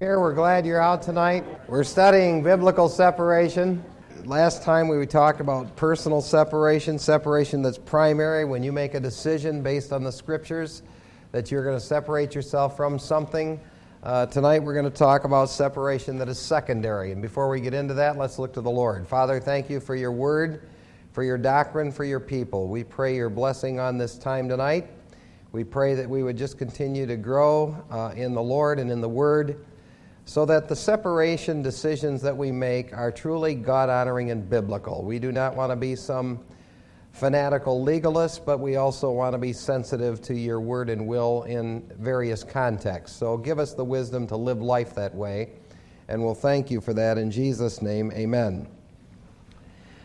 Here, we're glad you're out tonight. We're studying biblical separation. Last time we talked about personal separation, separation that's primary when you make a decision based on the scriptures that you're going to separate yourself from something. Uh, tonight we're going to talk about separation that is secondary. And before we get into that, let's look to the Lord. Father, thank you for your word, for your doctrine, for your people. We pray your blessing on this time tonight. We pray that we would just continue to grow uh, in the Lord and in the word so that the separation decisions that we make are truly God honoring and biblical. We do not want to be some fanatical legalist, but we also want to be sensitive to your word and will in various contexts. So give us the wisdom to live life that way, and we'll thank you for that in Jesus' name. Amen.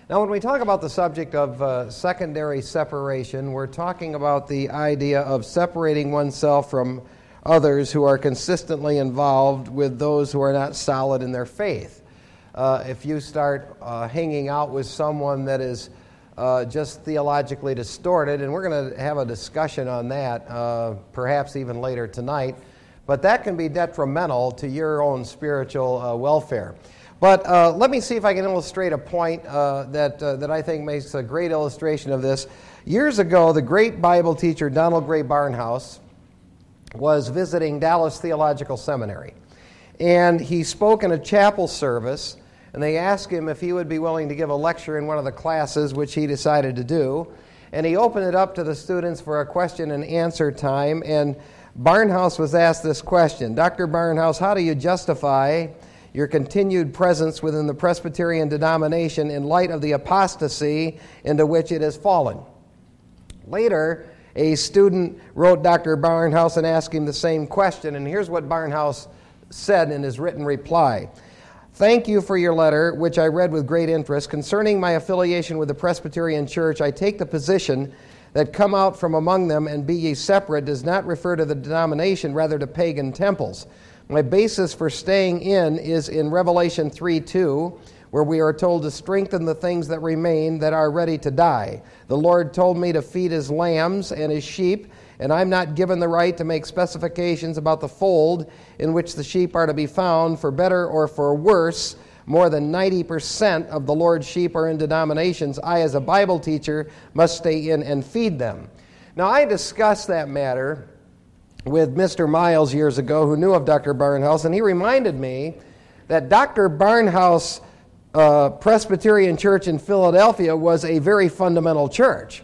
Now, when we talk about the subject of uh, secondary separation, we're talking about the idea of separating oneself from others who are consistently involved with those who are not solid in their faith. Uh, if you start uh, hanging out with someone that is uh, just theologically distorted, and we're going to have a discussion on that uh, perhaps even later tonight, but that can be detrimental to your own spiritual uh, welfare. But uh, let me see if I can illustrate a point that, that I think makes a great illustration of this. Years ago, the great Bible teacher Donald Grey Barnhouse, was visiting Dallas Theological Seminary. And he spoke in a chapel service, and they asked him if he would be willing to give a lecture in one of the classes, which he decided to do. And he opened it up to the students for a question and answer time. And Barnhouse was asked this question Dr. Barnhouse, how do you justify your continued presence within the Presbyterian denomination in light of the apostasy into which it has fallen? Later, a student wrote Dr. Barnhouse and asked him the same question, and here's what Barnhouse said in his written reply. Thank you for your letter, which I read with great interest. Concerning my affiliation with the Presbyterian Church, I take the position that come out from among them and be ye separate does not refer to the denomination, rather to pagan temples. My basis for staying in is in Revelation 3 2 where we are told to strengthen the things that remain that are ready to die. The Lord told me to feed his lambs and his sheep, and I'm not given the right to make specifications about the fold in which the sheep are to be found, for better or for worse. More than 90% of the Lord's sheep are in denominations. I, as a Bible teacher, must stay in and feed them. Now, I discussed that matter with Mr. Miles years ago, who knew of Dr. Barnhouse, and he reminded me that Dr. Barnhouse uh, Presbyterian Church in Philadelphia was a very fundamental church.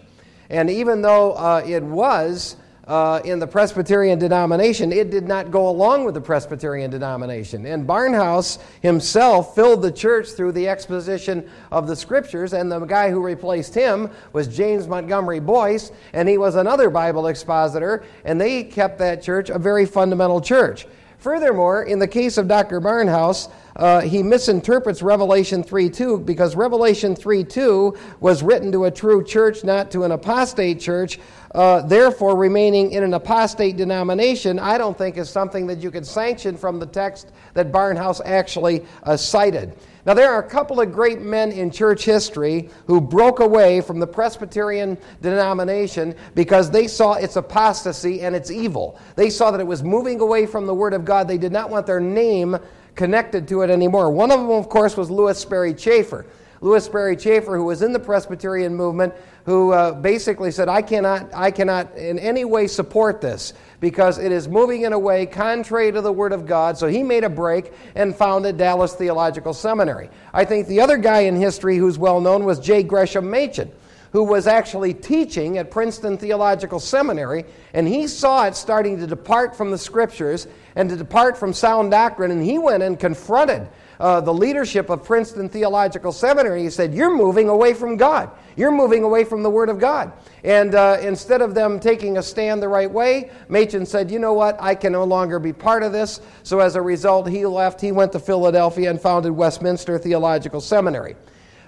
And even though uh, it was uh, in the Presbyterian denomination, it did not go along with the Presbyterian denomination. And Barnhouse himself filled the church through the exposition of the scriptures, and the guy who replaced him was James Montgomery Boice, and he was another Bible expositor, and they kept that church a very fundamental church. Furthermore, in the case of Dr. Barnhouse, uh, he misinterprets Revelation 3:2 because Revelation 3:2 was written to a true church, not to an apostate church. Uh, therefore, remaining in an apostate denomination, I don't think is something that you could sanction from the text that Barnhouse actually uh, cited. Now, there are a couple of great men in church history who broke away from the Presbyterian denomination because they saw its apostasy and its evil. They saw that it was moving away from the Word of God. They did not want their name connected to it anymore. One of them, of course, was Lewis Sperry Chafer. Lewis Sperry Chafer, who was in the Presbyterian movement, who uh, basically said, I cannot, I cannot in any way support this because it is moving in a way contrary to the Word of God. So he made a break and founded Dallas Theological Seminary. I think the other guy in history who's well known was J. Gresham Machen who was actually teaching at Princeton Theological Seminary, and he saw it starting to depart from the scriptures and to depart from sound doctrine, and he went and confronted uh, the leadership of Princeton Theological Seminary. He said, You're moving away from God. You're moving away from the Word of God. And uh, instead of them taking a stand the right way, Machen said, You know what? I can no longer be part of this. So as a result, he left. He went to Philadelphia and founded Westminster Theological Seminary.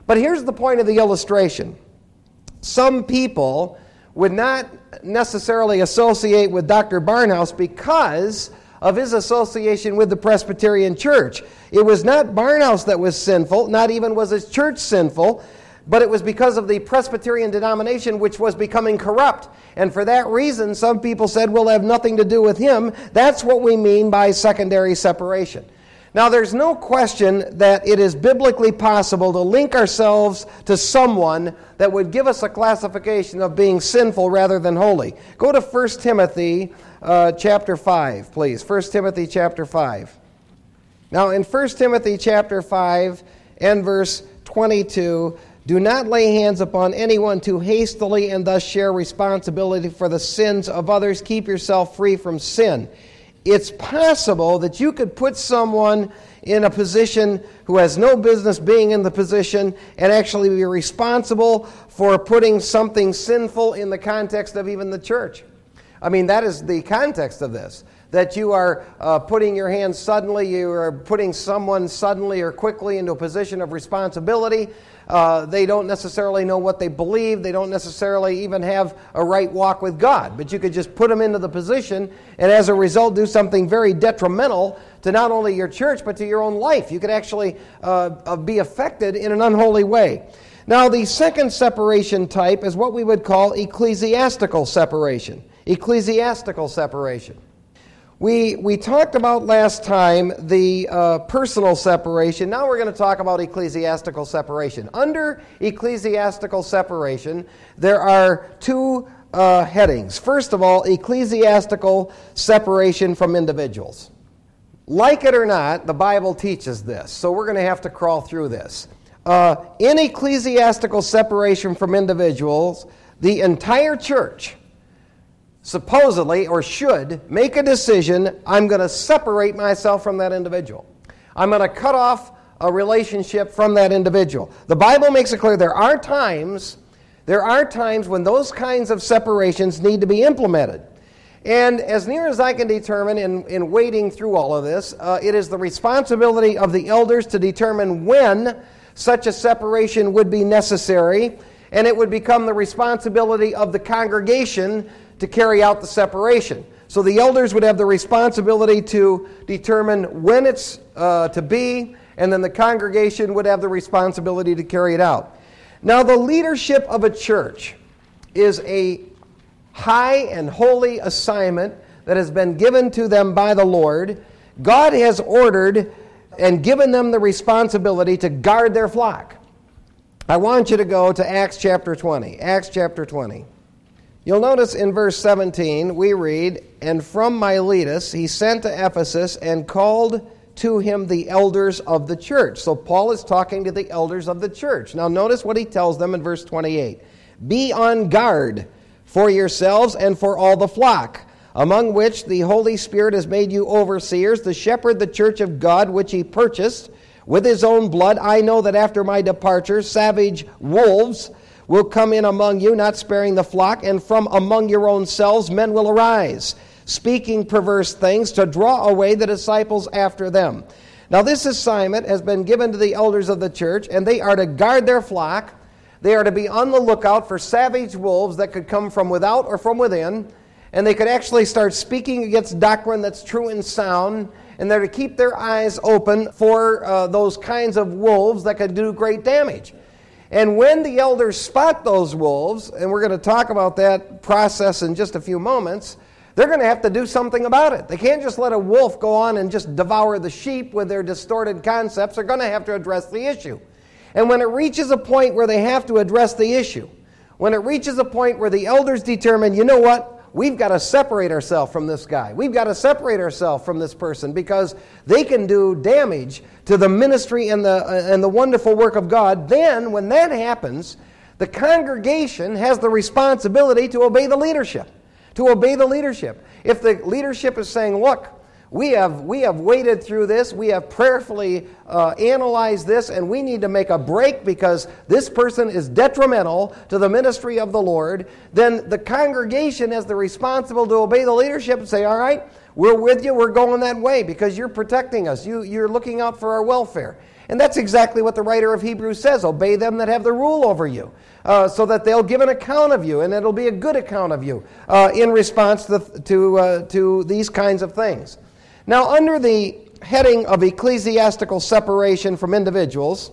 But here's the point of the illustration some people would not necessarily associate with Dr. Barnhouse because of his association with the Presbyterian Church. It was not Barnhouse that was sinful, not even was his church sinful. but it was because of the Presbyterian denomination which was becoming corrupt. And for that reason, some people said, we'll have nothing to do with him. That's what we mean by secondary separation. Now, there's no question that it is biblically possible to link ourselves to someone that would give us a classification of being sinful rather than holy. Go to 1 Timothy uh, chapter 5, please. 1 Timothy chapter 5. Now, in 1 Timothy chapter 5 and verse 22, do not lay hands upon anyone too hastily and thus share responsibility for the sins of others. Keep yourself free from sin. It's possible that you could put someone in a position who has no business being in the position and actually be responsible for putting something sinful in the context of even the church. I mean, that is the context of this that you are uh, putting your hands suddenly, you are putting someone suddenly or quickly into a position of responsibility. Uh, they don't necessarily know what they believe. They don't necessarily even have a right walk with God. But you could just put them into the position and as a result do something very detrimental to not only your church but to your own life. You could actually uh, uh be affected in an unholy way. Now, the second separation type is what we would call ecclesiastical separation. Ecclesiastical separation. We, we talked about last time the uh, personal separation. Now we're going to talk about ecclesiastical separation. Under ecclesiastical separation, there are two uh, headings. First of all, ecclesiastical separation from individuals. Like it or not, the Bible teaches this, so we're going to have to crawl through this. Uh, in ecclesiastical separation from individuals, the entire church supposedly or should make a decision I'm going to separate myself from that individual. I'm going to cut off a relationship from that individual. The Bible makes it clear there are times there are times when those kinds of separations need to be implemented. And as near as I can determine in, in wading through all of this, uh, it is the responsibility of the elders to determine when such a separation would be necessary, and it would become the responsibility of the congregation to carry out the separation. So the elders would have the responsibility to determine when it's uh, to be, and then the congregation would have the responsibility to carry it out. Now, the leadership of a church is a high and holy assignment that has been given to them by the Lord. God has ordered and given them the responsibility to guard their flock. I want you to go to Acts chapter 20. Acts chapter 20. You'll notice in verse 17, we read, And from Miletus he sent to Ephesus and called to him the elders of the church. So Paul is talking to the elders of the church. Now notice what he tells them in verse 28 Be on guard for yourselves and for all the flock, among which the Holy Spirit has made you overseers, to shepherd the church of God, which he purchased with his own blood. I know that after my departure, savage wolves will come in among you, not sparing the flock, and from among your own selves men will arise, speaking perverse things to draw away the disciples after them. Now, this assignment has been given to the elders of the church, and they are to guard their flock. They are to be on the lookout for savage wolves that could come from without or from within, and they could actually start speaking against doctrine that's true and sound, and they're to keep their eyes open for uh, those kinds of wolves that could do great damage. And when the elders spot those wolves, and we're going to talk about that process in just a few moments, they're going to have to do something about it. They can't just let a wolf go on and just devour the sheep with their distorted concepts. They're going to have to address the issue. And when it reaches a point where they have to address the issue, when it reaches a point where the elders determine, you know what, we've got to separate ourselves from this guy. We've got to separate ourselves from this person because they can do damage to the ministry and the, uh, and the wonderful work of God. Then, when that happens, the congregation has the responsibility to obey the leadership. To obey the leadership. If the leadership is saying, look, we have, we have waded through this. We have prayerfully uh, analyzed this, and we need to make a break because this person is detrimental to the ministry of the Lord. Then the congregation has the responsible to obey the leadership and say, All right, we're with you. We're going that way because you're protecting us. You, you're looking out for our welfare. And that's exactly what the writer of Hebrews says obey them that have the rule over you, uh, so that they'll give an account of you, and it'll be a good account of you uh, in response to, to, uh, to these kinds of things. Now, under the heading of ecclesiastical separation from individuals,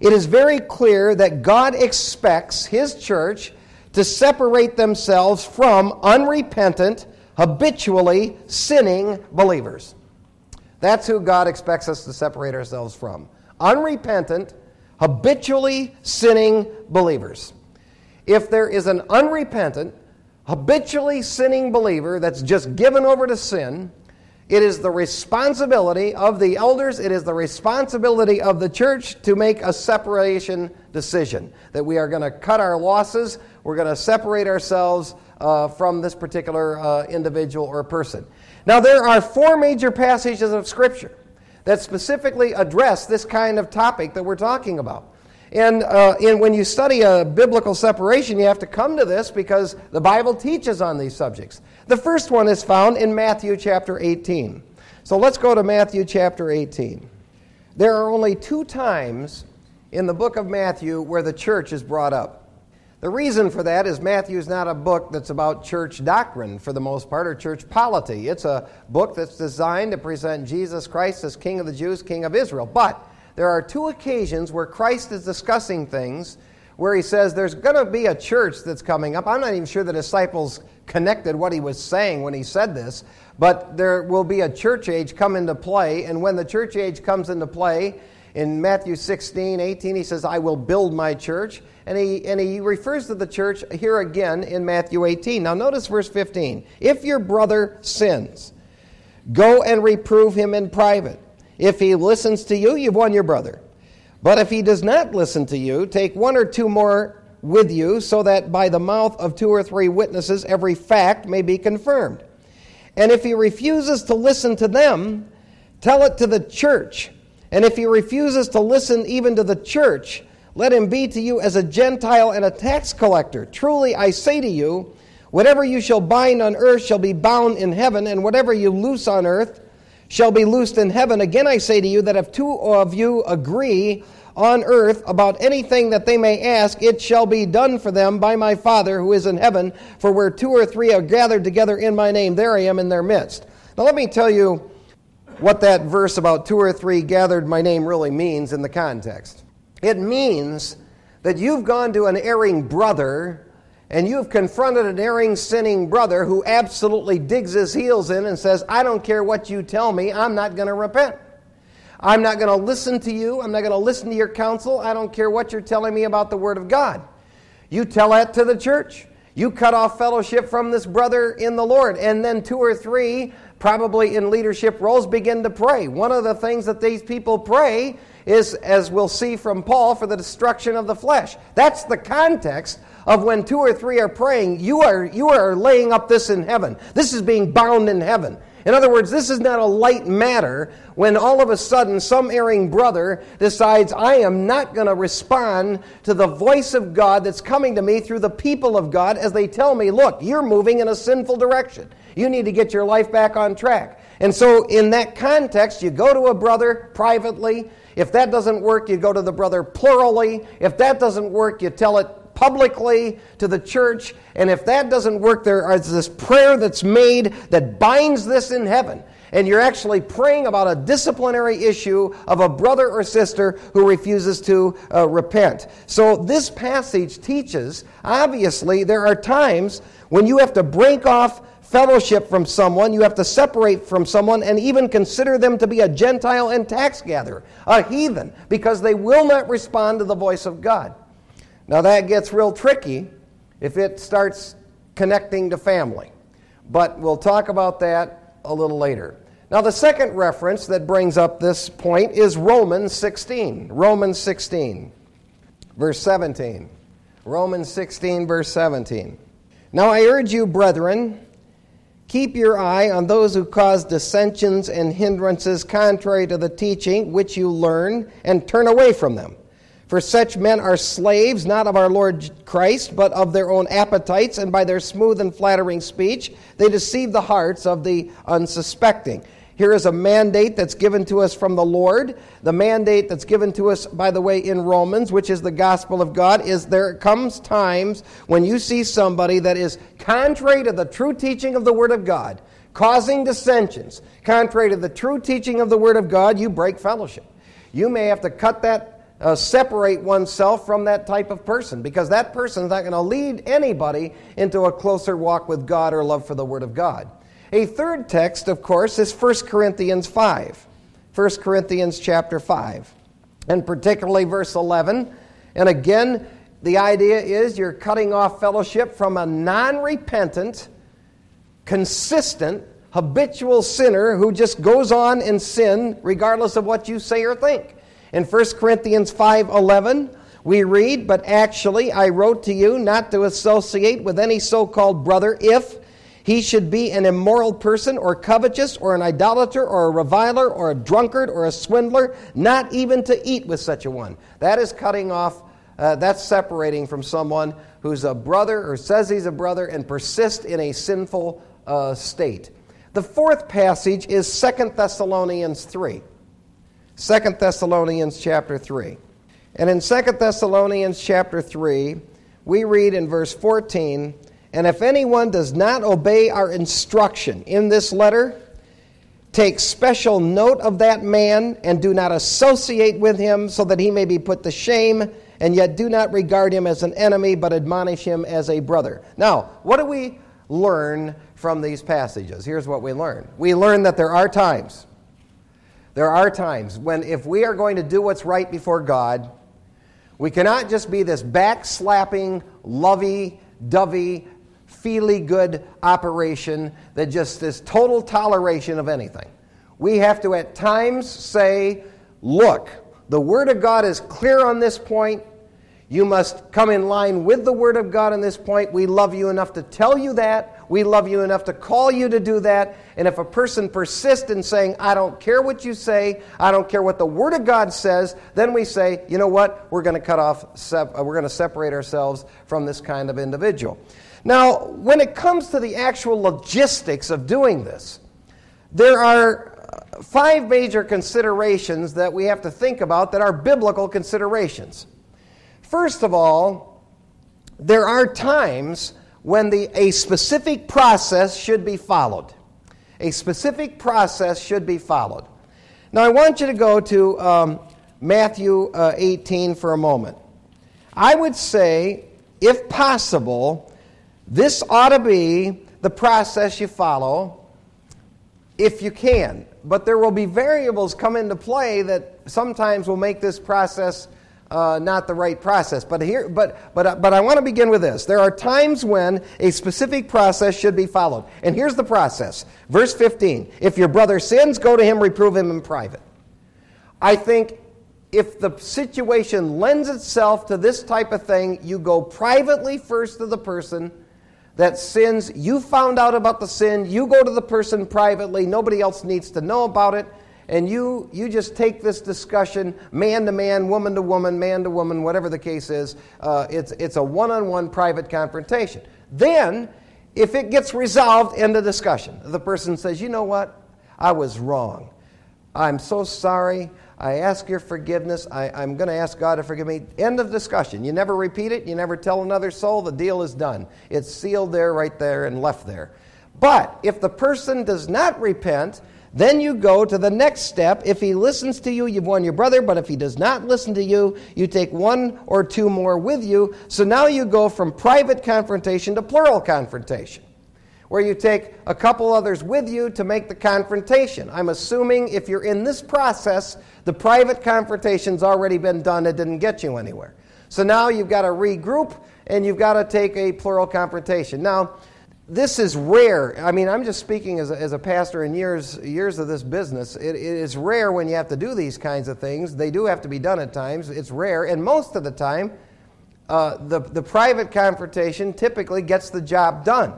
it is very clear that God expects His church to separate themselves from unrepentant, habitually sinning believers. That's who God expects us to separate ourselves from. Unrepentant, habitually sinning believers. If there is an unrepentant, habitually sinning believer that's just given over to sin, it is the responsibility of the elders, it is the responsibility of the church to make a separation decision that we are going to cut our losses, we're going to separate ourselves uh, from this particular uh, individual or person. Now, there are four major passages of Scripture that specifically address this kind of topic that we're talking about. And, uh, and when you study a biblical separation, you have to come to this because the Bible teaches on these subjects. The first one is found in Matthew chapter 18. So let's go to Matthew chapter 18. There are only two times in the book of Matthew where the church is brought up. The reason for that is Matthew is not a book that's about church doctrine for the most part or church polity. It's a book that's designed to present Jesus Christ as King of the Jews, King of Israel. But there are two occasions where Christ is discussing things where he says there's going to be a church that's coming up. I'm not even sure the disciples connected what he was saying when he said this, but there will be a church age come into play. And when the church age comes into play, in Matthew 16, 18, he says, I will build my church. And he, and he refers to the church here again in Matthew 18. Now, notice verse 15. If your brother sins, go and reprove him in private. If he listens to you, you've won your brother. But if he does not listen to you, take one or two more with you, so that by the mouth of two or three witnesses every fact may be confirmed. And if he refuses to listen to them, tell it to the church. And if he refuses to listen even to the church, let him be to you as a Gentile and a tax collector. Truly, I say to you, whatever you shall bind on earth shall be bound in heaven, and whatever you loose on earth shall be loosed in heaven. Again, I say to you that if two of you agree on earth about anything that they may ask, it shall be done for them by my Father who is in heaven. For where two or three are gathered together in my name, there I am in their midst. Now, let me tell you what that verse about two or three gathered my name really means in the context. It means that you've gone to an erring brother and you've confronted an erring, sinning brother who absolutely digs his heels in and says, I don't care what you tell me, I'm not going to repent. I'm not going to listen to you. I'm not going to listen to your counsel. I don't care what you're telling me about the Word of God. You tell that to the church. You cut off fellowship from this brother in the Lord. And then two or three, probably in leadership roles, begin to pray. One of the things that these people pray is, as we'll see from Paul, for the destruction of the flesh. That's the context of when two or three are praying, you are, you are laying up this in heaven. This is being bound in heaven. In other words, this is not a light matter when all of a sudden some erring brother decides, I am not going to respond to the voice of God that's coming to me through the people of God as they tell me, look, you're moving in a sinful direction. You need to get your life back on track. And so, in that context, you go to a brother privately. If that doesn't work, you go to the brother plurally. If that doesn't work, you tell it publicly to the church. And if that doesn't work, there is this prayer that's made that binds this in heaven. And you're actually praying about a disciplinary issue of a brother or sister who refuses to uh, repent. So, this passage teaches obviously, there are times when you have to break off fellowship from someone, you have to separate from someone and even consider them to be a Gentile and tax gatherer, a heathen, because they will not respond to the voice of God. Now, that gets real tricky if it starts connecting to family. But we'll talk about that a little later. Now, the second reference that brings up this point is Romans 16. Romans 16, verse 17. Romans 16, verse 17. Now, I urge you, brethren, keep your eye on those who cause dissensions and hindrances contrary to the teaching which you learn, and turn away from them. For such men are slaves, not of our Lord Christ, but of their own appetites, and by their smooth and flattering speech, they deceive the hearts of the unsuspecting. Here is a mandate that's given to us from the Lord. The mandate that's given to us, by the way, in Romans, which is the gospel of God, is there comes times when you see somebody that is contrary to the true teaching of the Word of God, causing dissensions, contrary to the true teaching of the Word of God, you break fellowship. You may have to cut that uh, separate oneself from that type of person because that person is not going to lead anybody into a closer walk with God or love for the Word of God. A third text, of course, is 1 Corinthians 5. 1 Corinthians chapter 5, and particularly verse 11. And again, the idea is you're cutting off fellowship from a non repentant, consistent, habitual sinner who just goes on in sin regardless of what you say or think. In 1 Corinthians 5:11, we read, "But actually I wrote to you not to associate with any so-called brother if he should be an immoral person or covetous or an idolater or a reviler or a drunkard or a swindler, not even to eat with such a one." That is cutting off uh, that's separating from someone who's a brother or says he's a brother and persists in a sinful uh, state. The fourth passage is Second Thessalonians 3. 2 Thessalonians chapter 3. And in 2 Thessalonians chapter 3, we read in verse 14, And if anyone does not obey our instruction in this letter, take special note of that man and do not associate with him so that he may be put to shame, and yet do not regard him as an enemy, but admonish him as a brother. Now, what do we learn from these passages? Here's what we learn we learn that there are times there are times when, if we are going to do what's right before God, we cannot just be this backslapping, lovey, dovey, feely good operation that just is total toleration of anything. We have to at times say, look, the Word of God is clear on this point. You must come in line with the Word of God on this point. We love you enough to tell you that. We love you enough to call you to do that. And if a person persists in saying, I don't care what you say, I don't care what the Word of God says, then we say, you know what? We're going to cut off, we're going to separate ourselves from this kind of individual. Now, when it comes to the actual logistics of doing this, there are uh, five major considerations that we have to think about that are biblical considerations. First of all, there are times when the, a specific process should be followed. A specific process should be followed. Now, I want you to go to um, Matthew uh, 18 for a moment. I would say, if possible, this ought to be the process you follow if you can. But there will be variables come into play that sometimes will make this process uh, not the right process. But here, but but but I want to begin with this. There are times when a specific process should be followed, and here's the process. Verse 15: If your brother sins, go to him, reprove him in private. I think if the situation lends itself to this type of thing, you go privately first to the person that sins. You found out about the sin. You go to the person privately. Nobody else needs to know about it and you, you just take this discussion man to man, woman to woman, man to woman, whatever the case is. Uh, it's, it's a one on one private confrontation. Then, if it gets resolved in the discussion, the person says, You know what? I was wrong. I'm so sorry. I ask your forgiveness. I, am going to ask God to forgive me. End of discussion. You never repeat it. You never tell another soul. The deal is done. It's sealed there, right there, and left there. But if the person does not repent, then you go to the next step. If he listens to you, you've won your brother, but if he does not listen to you, you take one or two more with you. So now you go from private confrontation to plural confrontation, where you take a couple others with you to make the confrontation. I'm assuming if you're in this process, the private confrontation's already been done, it didn't get you anywhere. So now you've got to regroup and you've got to take a plural confrontation. Now, this is rare. I mean, I'm just speaking as a, as a pastor in years, years of this business. It, it is rare when you have to do these kinds of things. They do have to be done at times. It's rare. And most of the time, uh, the, the private confrontation typically gets the job done.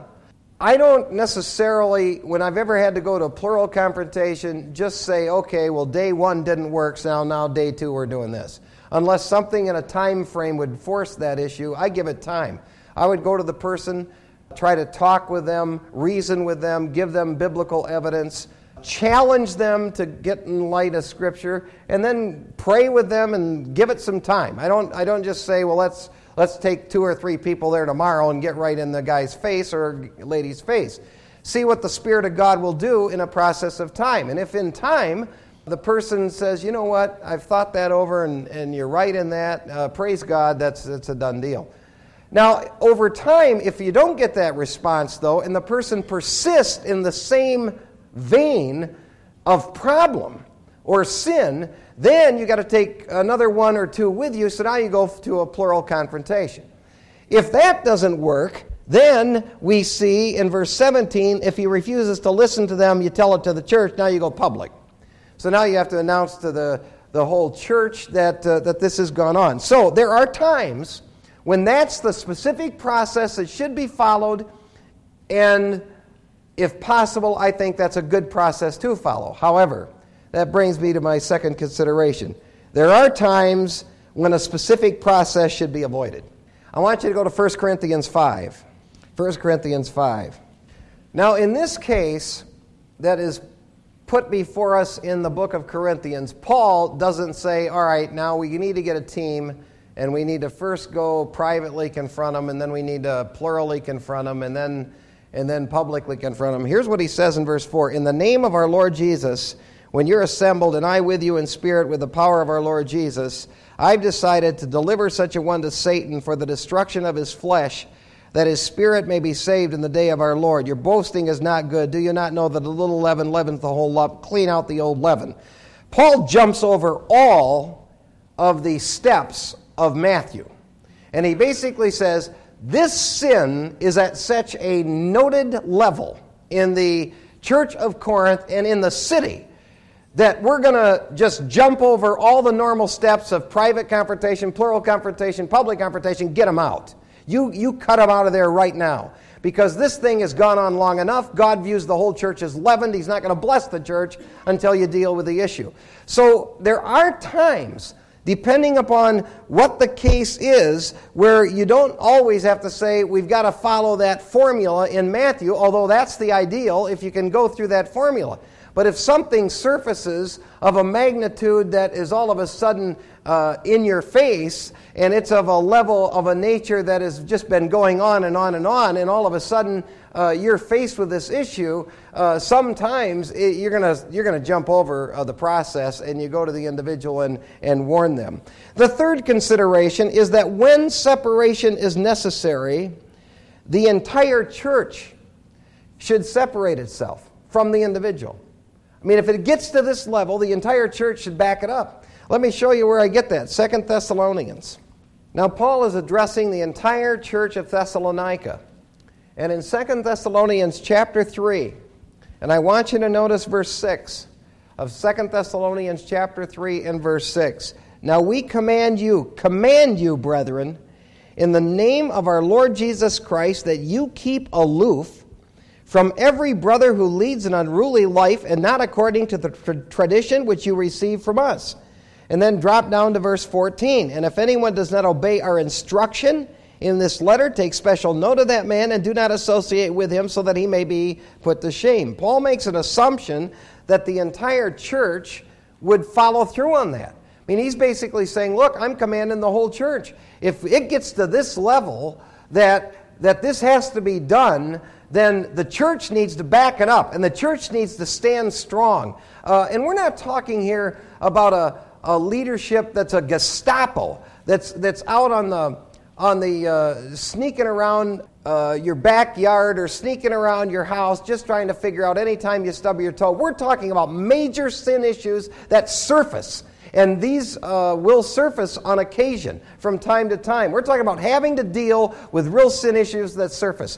I don't necessarily, when I've ever had to go to a plural confrontation, just say, okay, well, day one didn't work, so now day two we're doing this. Unless something in a time frame would force that issue, I give it time. I would go to the person try to talk with them, reason with them, give them biblical evidence, challenge them to get in light of Scripture, and then pray with them and give it some time. I don't, I don't just say, well, let's, let's take two or three people there tomorrow and get right in the guy's face or lady's face. See what the Spirit of God will do in a process of time. And if in time the person says, you know what, I've thought that over and, and you're right in that, uh, praise God, that's, that's a done deal. Now, over time, if you don't get that response, though, and the person persists in the same vein of problem or sin, then you got to take another one or two with you, so now you go to a plural confrontation. If that doesn't work, then we see in verse 17 if he refuses to listen to them, you tell it to the church, now you go public. So now you have to announce to the, the whole church that, uh, that this has gone on. So there are times when that's the specific process that should be followed, and if possible, I think that's a good process to follow. However, that brings me to my second consideration. There are times when a specific process should be avoided. I want you to go to 1 Corinthians 5. 1 Corinthians 5. Now, in this case that is put before us in the book of Corinthians, Paul doesn't say, all right, now we need to get a team and we need to first go privately confront them and then we need to plurally confront them and then, and then publicly confront them. Here's what he says in verse 4 In the name of our Lord Jesus, when you're assembled and I with you in spirit with the power of our Lord Jesus, I've decided to deliver such a one to Satan for the destruction of his flesh that his spirit may be saved in the day of our Lord. Your boasting is not good. Do you not know that a little leaven leavens the whole lump? Clean out the old leaven. Paul jumps over all of the steps of Matthew. And he basically says, This sin is at such a noted level in the church of Corinth and in the city that we're going to just jump over all the normal steps of private confrontation, plural confrontation, public confrontation, get them out. You, you cut them out of there right now. Because this thing has gone on long enough. God views the whole church as leavened. He's not going to bless the church until you deal with the issue. So there are times, depending upon what the case is, where you don't always have to say, we've got to follow that formula in Matthew, although that's the ideal if you can go through that formula. But if something surfaces of a magnitude that is all of a sudden uh, in your face, and it's of a level of a nature that has just been going on and on and on, and all of a sudden uh, you're faced with this issue, uh, sometimes it, you're going you're gonna jump over uh, the process and you go to the individual and, and warn them. The third consideration is that when separation is necessary, the entire church should separate itself from the individual. I mean, if it gets to this level, the entire church should back it up. Let me show you where I get that. Second Thessalonians. Now, Paul is addressing the entire church of Thessalonica. And in Second Thessalonians chapter 3, and I want you to notice verse 6 of Second Thessalonians chapter 3 and verse 6. Now we command you, command you, brethren, in the name of our Lord Jesus Christ, that you keep aloof from every brother who leads an unruly life and not according to the tra- tradition which you receive from us. And then drop down to verse 14. And if anyone does not obey our instruction in this letter, take special note of that man and do not associate with him so that he may be put to shame. Paul makes an assumption that the entire church would follow through on that. I mean, he's basically saying, Look, I'm commanding the whole church. If it gets to this level that, that this has to be done, then the church needs to back it up and the church needs to stand strong. Uh, and we're not talking here about a, a leadership that's a Gestapo, that's, that's out on the, on the uh, sneaking around uh, your backyard or sneaking around your house just trying to figure out any time you stub your toe. We're talking about major sin issues that surface. And these uh, will surface on occasion from time to time. We're talking about having to deal with real sin issues that surface.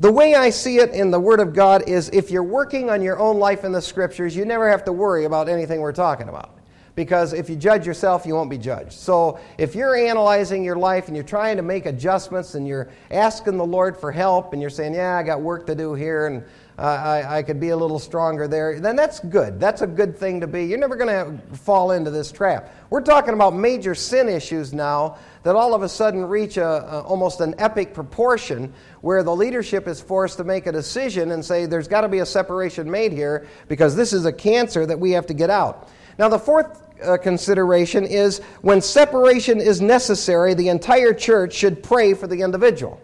The way I see it in the Word of God is if you're working on your own life in the Scriptures, you never have to worry about anything we're talking about. Because if you judge yourself, you won't be judged. So if you're analyzing your life and you're trying to make adjustments and you're asking the Lord for help and you're saying, Yeah, I got work to do here and I, I could be a little stronger there, then that's good. That's a good thing to be. You're never going to fall into this trap. We're talking about major sin issues now that all of a sudden reach a, a, almost an epic proportion where the leadership is forced to make a decision and say there's got to be a separation made here because this is a cancer that we have to get out. Now, the fourth uh, consideration is when separation is necessary, the entire church should pray for the individual.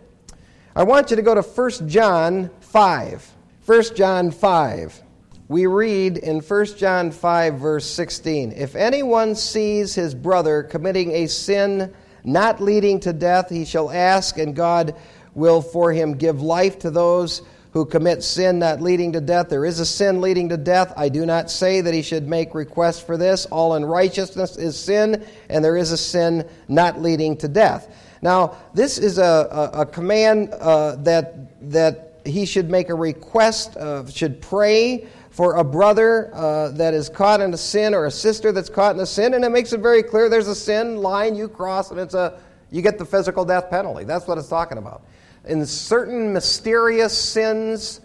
I want you to go to 1 John 5. 1 John 5. we read in 1 John 5, verse 16 If anyone sees his brother committing a sin not leading to death, he shall ask, and God will for him give life to those who commit sin not leading to death. There is a sin leading to death. I do not say that he should make request for this. All unrighteousness is sin, and there is a sin not leading to death. Now, this is a, a, a command uh, that, that he should make a request, uh, should pray for a brother uh, that is caught in a sin or a sister that's caught in a sin, and it makes it very clear there's a sin line you cross, and it's a you get the physical death penalty. That's what it's talking about. In certain mysterious sins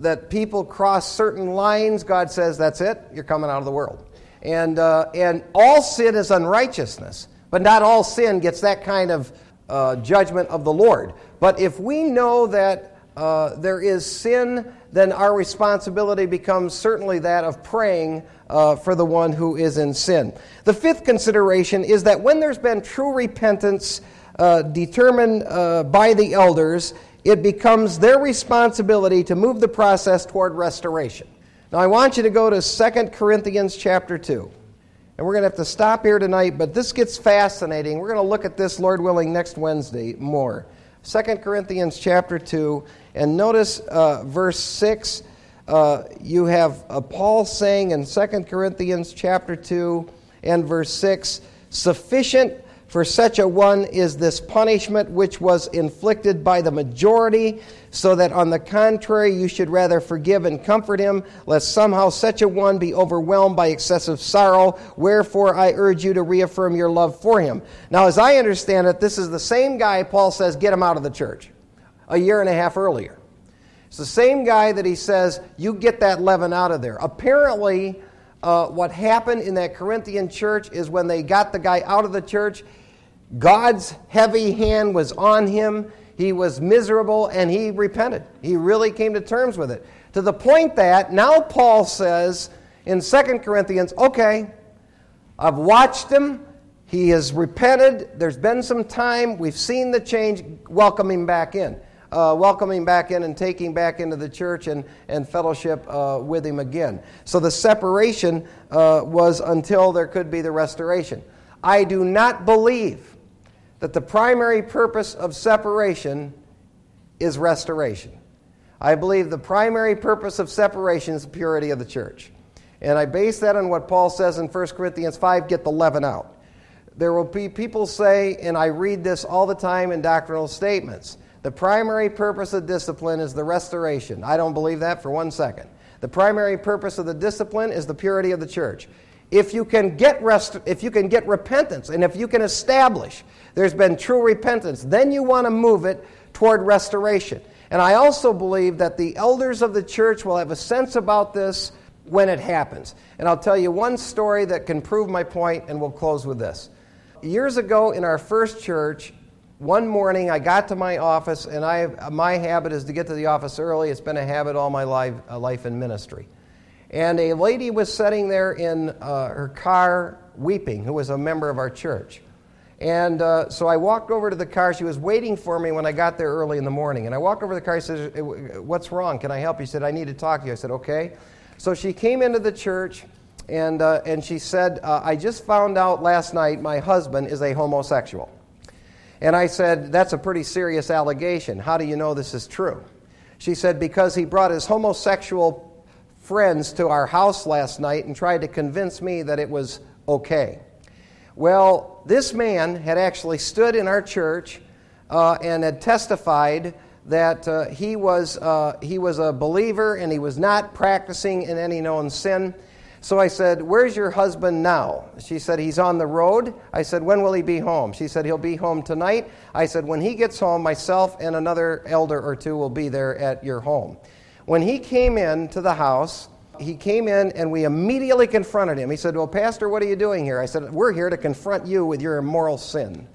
that people cross certain lines, God says, "That's it. You're coming out of the world." And uh, and all sin is unrighteousness, but not all sin gets that kind of uh, judgment of the Lord. But if we know that uh, there is sin then our responsibility becomes certainly that of praying uh, for the one who is in sin. The fifth consideration is that when there's been true repentance uh, determined uh, by the elders, it becomes their responsibility to move the process toward restoration. Now, I want you to go to 2 Corinthians chapter 2. And we're going to have to stop here tonight, but this gets fascinating. We're going to look at this, Lord willing, next Wednesday more. 2 Corinthians chapter 2. And notice uh, verse 6. Uh, you have uh, Paul saying in 2 Corinthians chapter 2 and verse 6 Sufficient for such a one is this punishment which was inflicted by the majority, so that on the contrary you should rather forgive and comfort him, lest somehow such a one be overwhelmed by excessive sorrow. Wherefore I urge you to reaffirm your love for him. Now, as I understand it, this is the same guy Paul says, get him out of the church a year and a half earlier. It's the same guy that he says, you get that leaven out of there. Apparently, uh, what happened in that Corinthian church is when they got the guy out of the church, God's heavy hand was on him. He was miserable and he repented. He really came to terms with it. To the point that now Paul says in 2 Corinthians, okay, I've watched him. He has repented. There's been some time. We've seen the change. Welcome him back in uh, welcoming back in and taking back into the church and, and fellowship uh, with him again. So the separation uh, was until there could be the restoration. I do not believe that the primary purpose of separation is restoration. I believe the primary purpose of separation is the purity of the church. And I base that on what Paul says in 1 Corinthians 5 get the leaven out. There will be people say, and I read this all the time in doctrinal statements the primary purpose of discipline is the restoration. I don't believe that for one second. The primary purpose of the discipline is the purity of the church. If you can get rest, if you can get repentance, and if you can establish there's been true repentance, then you want to move it toward restoration. And I also believe that the elders of the church will have a sense about this when it happens. And I'll tell you one story that can prove my point, and we'll close with this. Years ago in our first church, one morning I got to my office, and I, my habit is to get to the office early. It's been a habit all my life, life in ministry. And a lady was sitting there in uh, her car weeping, who was a member of our church. And uh, so I walked over to the car. She was waiting for me when I got there early in the morning. And I walked over to the car. I said, What's wrong? Can I help you? She said, I need to talk to you. I said, Okay. So she came into the church and, uh, and she said, uh, I just found out last night my husband is a homosexual. And I said, That's a pretty serious allegation. How do you know this is true? She said, Because he brought his homosexual friends to our house last night and tried to convince me that it was okay. Well, this man had actually stood in our church uh, and had testified that uh, he, was, uh, he was a believer and he was not practicing in any known sin. So I said, Where's your husband now? She said, He's on the road. I said, When will he be home? She said, He'll be home tonight. I said, When he gets home, myself and another elder or two will be there at your home. When he came in to the house, he came in and we immediately confronted him. He said, Well, Pastor, what are you doing here? I said, We're here to confront you with your immoral sin.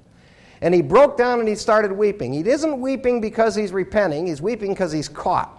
And he broke down and he started weeping. He isn't weeping because he's repenting, he's weeping because he's caught.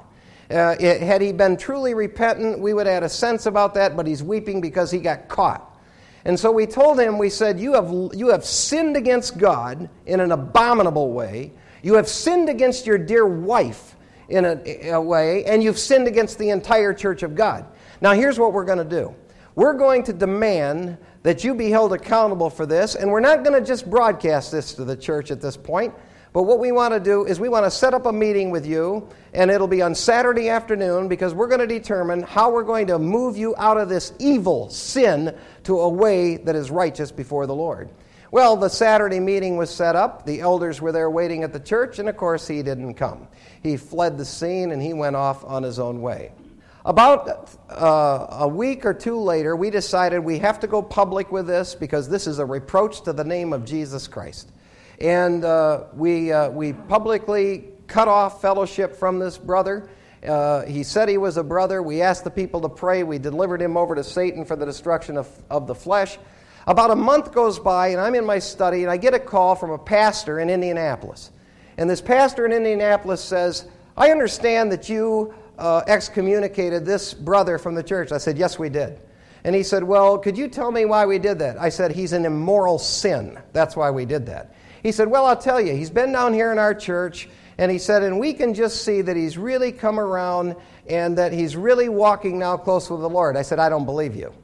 Uh, it, had he been truly repentant, we would have had a sense about that, but he's weeping because he got caught. And so we told him, we said, you have, you have sinned against God in an abominable way. You have sinned against your dear wife in a, a way, and you've sinned against the entire church of God. Now, here's what we're going to do we're going to demand that you be held accountable for this, and we're not going to just broadcast this to the church at this point. But what we want to do is we want to set up a meeting with you, and it'll be on Saturday afternoon because we're going to determine how we're going to move you out of this evil sin to a way that is righteous before the Lord. Well, the Saturday meeting was set up. The elders were there waiting at the church, and of course, he didn't come. He fled the scene and he went off on his own way. About uh, a week or two later, we decided we have to go public with this because this is a reproach to the name of Jesus Christ. And uh, we, uh, we publicly cut off fellowship from this brother. Uh, he said he was a brother. We asked the people to pray. We delivered him over to Satan for the destruction of, of the flesh. About a month goes by, and I'm in my study, and I get a call from a pastor in Indianapolis. And this pastor in Indianapolis says, I understand that you uh, excommunicated this brother from the church. I said, Yes, we did. And he said, Well, could you tell me why we did that? I said, He's an immoral sin. That's why we did that. He said, Well, I'll tell you, he's been down here in our church, and he said, And we can just see that he's really come around and that he's really walking now close with the Lord. I said, I don't believe you.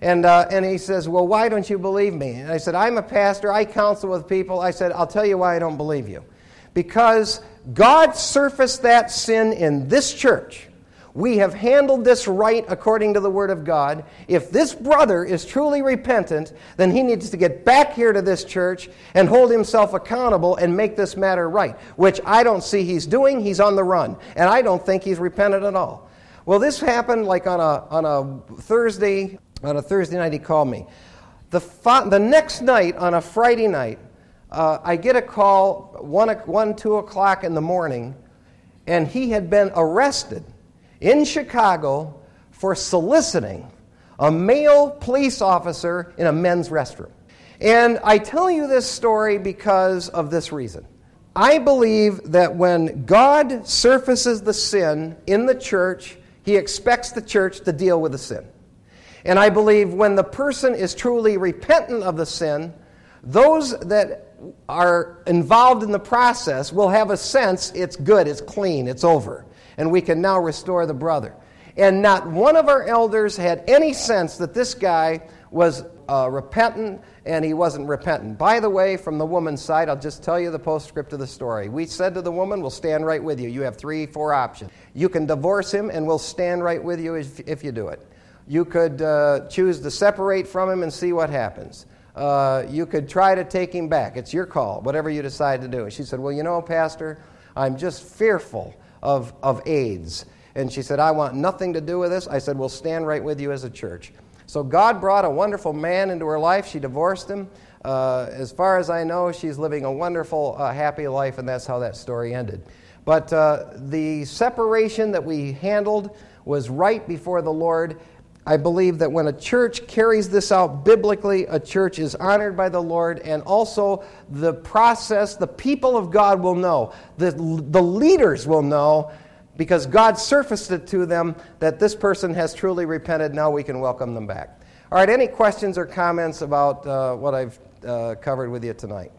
And, uh, and he says, Well, why don't you believe me? And I said, I'm a pastor. I counsel with people. I said, I'll tell you why I don't believe you. Because God surfaced that sin in this church we have handled this right according to the Word of God. If this brother is truly repentant, then he needs to get back here to this church and hold himself accountable and make this matter right, which I don't see he's doing. He's on the run. And I don't think he's repentant at all. Well, this happened like on a, on a Thursday. On a Thursday night, he called me. The, the next night, on a Friday night, uh, I get a call, 1, 1, 2 o'clock in the morning, and he had been arrested in Chicago for soliciting a male police officer in a men's restroom. And I tell you this story because of this reason. I believe that when God surfaces the sin in the church, he expects the church to deal with the sin. And I believe when the person is truly repentant of the sin, those that are involved in the process will have a sense it's good, it's clean, it's over and we can now restore the brother. And not one of our elders had any sense that this guy was uh, repentant and he wasn't repentant. By the way, from the woman's side, I'll just tell you the postscript of the story. We said to the woman, We'll stand right with you. You have three, four options. You can divorce him, and we'll stand right with you if, if you do it. You could uh, choose to separate from him and see what happens. Uh, you could try to take him back. It's your call, whatever you decide to do. And she said, Well, you know, Pastor, I'm just fearful of, of AIDS. And she said, I want nothing to do with this. I said, We'll stand right with you as a church. So God brought a wonderful man into her life. She divorced him. Uh, as far as I know, she's living a wonderful, uh, happy life, and that's how that story ended. But uh, the separation that we handled was right before the Lord. I believe that when a church carries this out biblically, a church is honored by the Lord, and also the process, the people of God will know, the, the leaders will know, because God surfaced it to them that this person has truly repented. Now we can welcome them back. All right, any questions or comments about uh, what I've uh, covered with you tonight?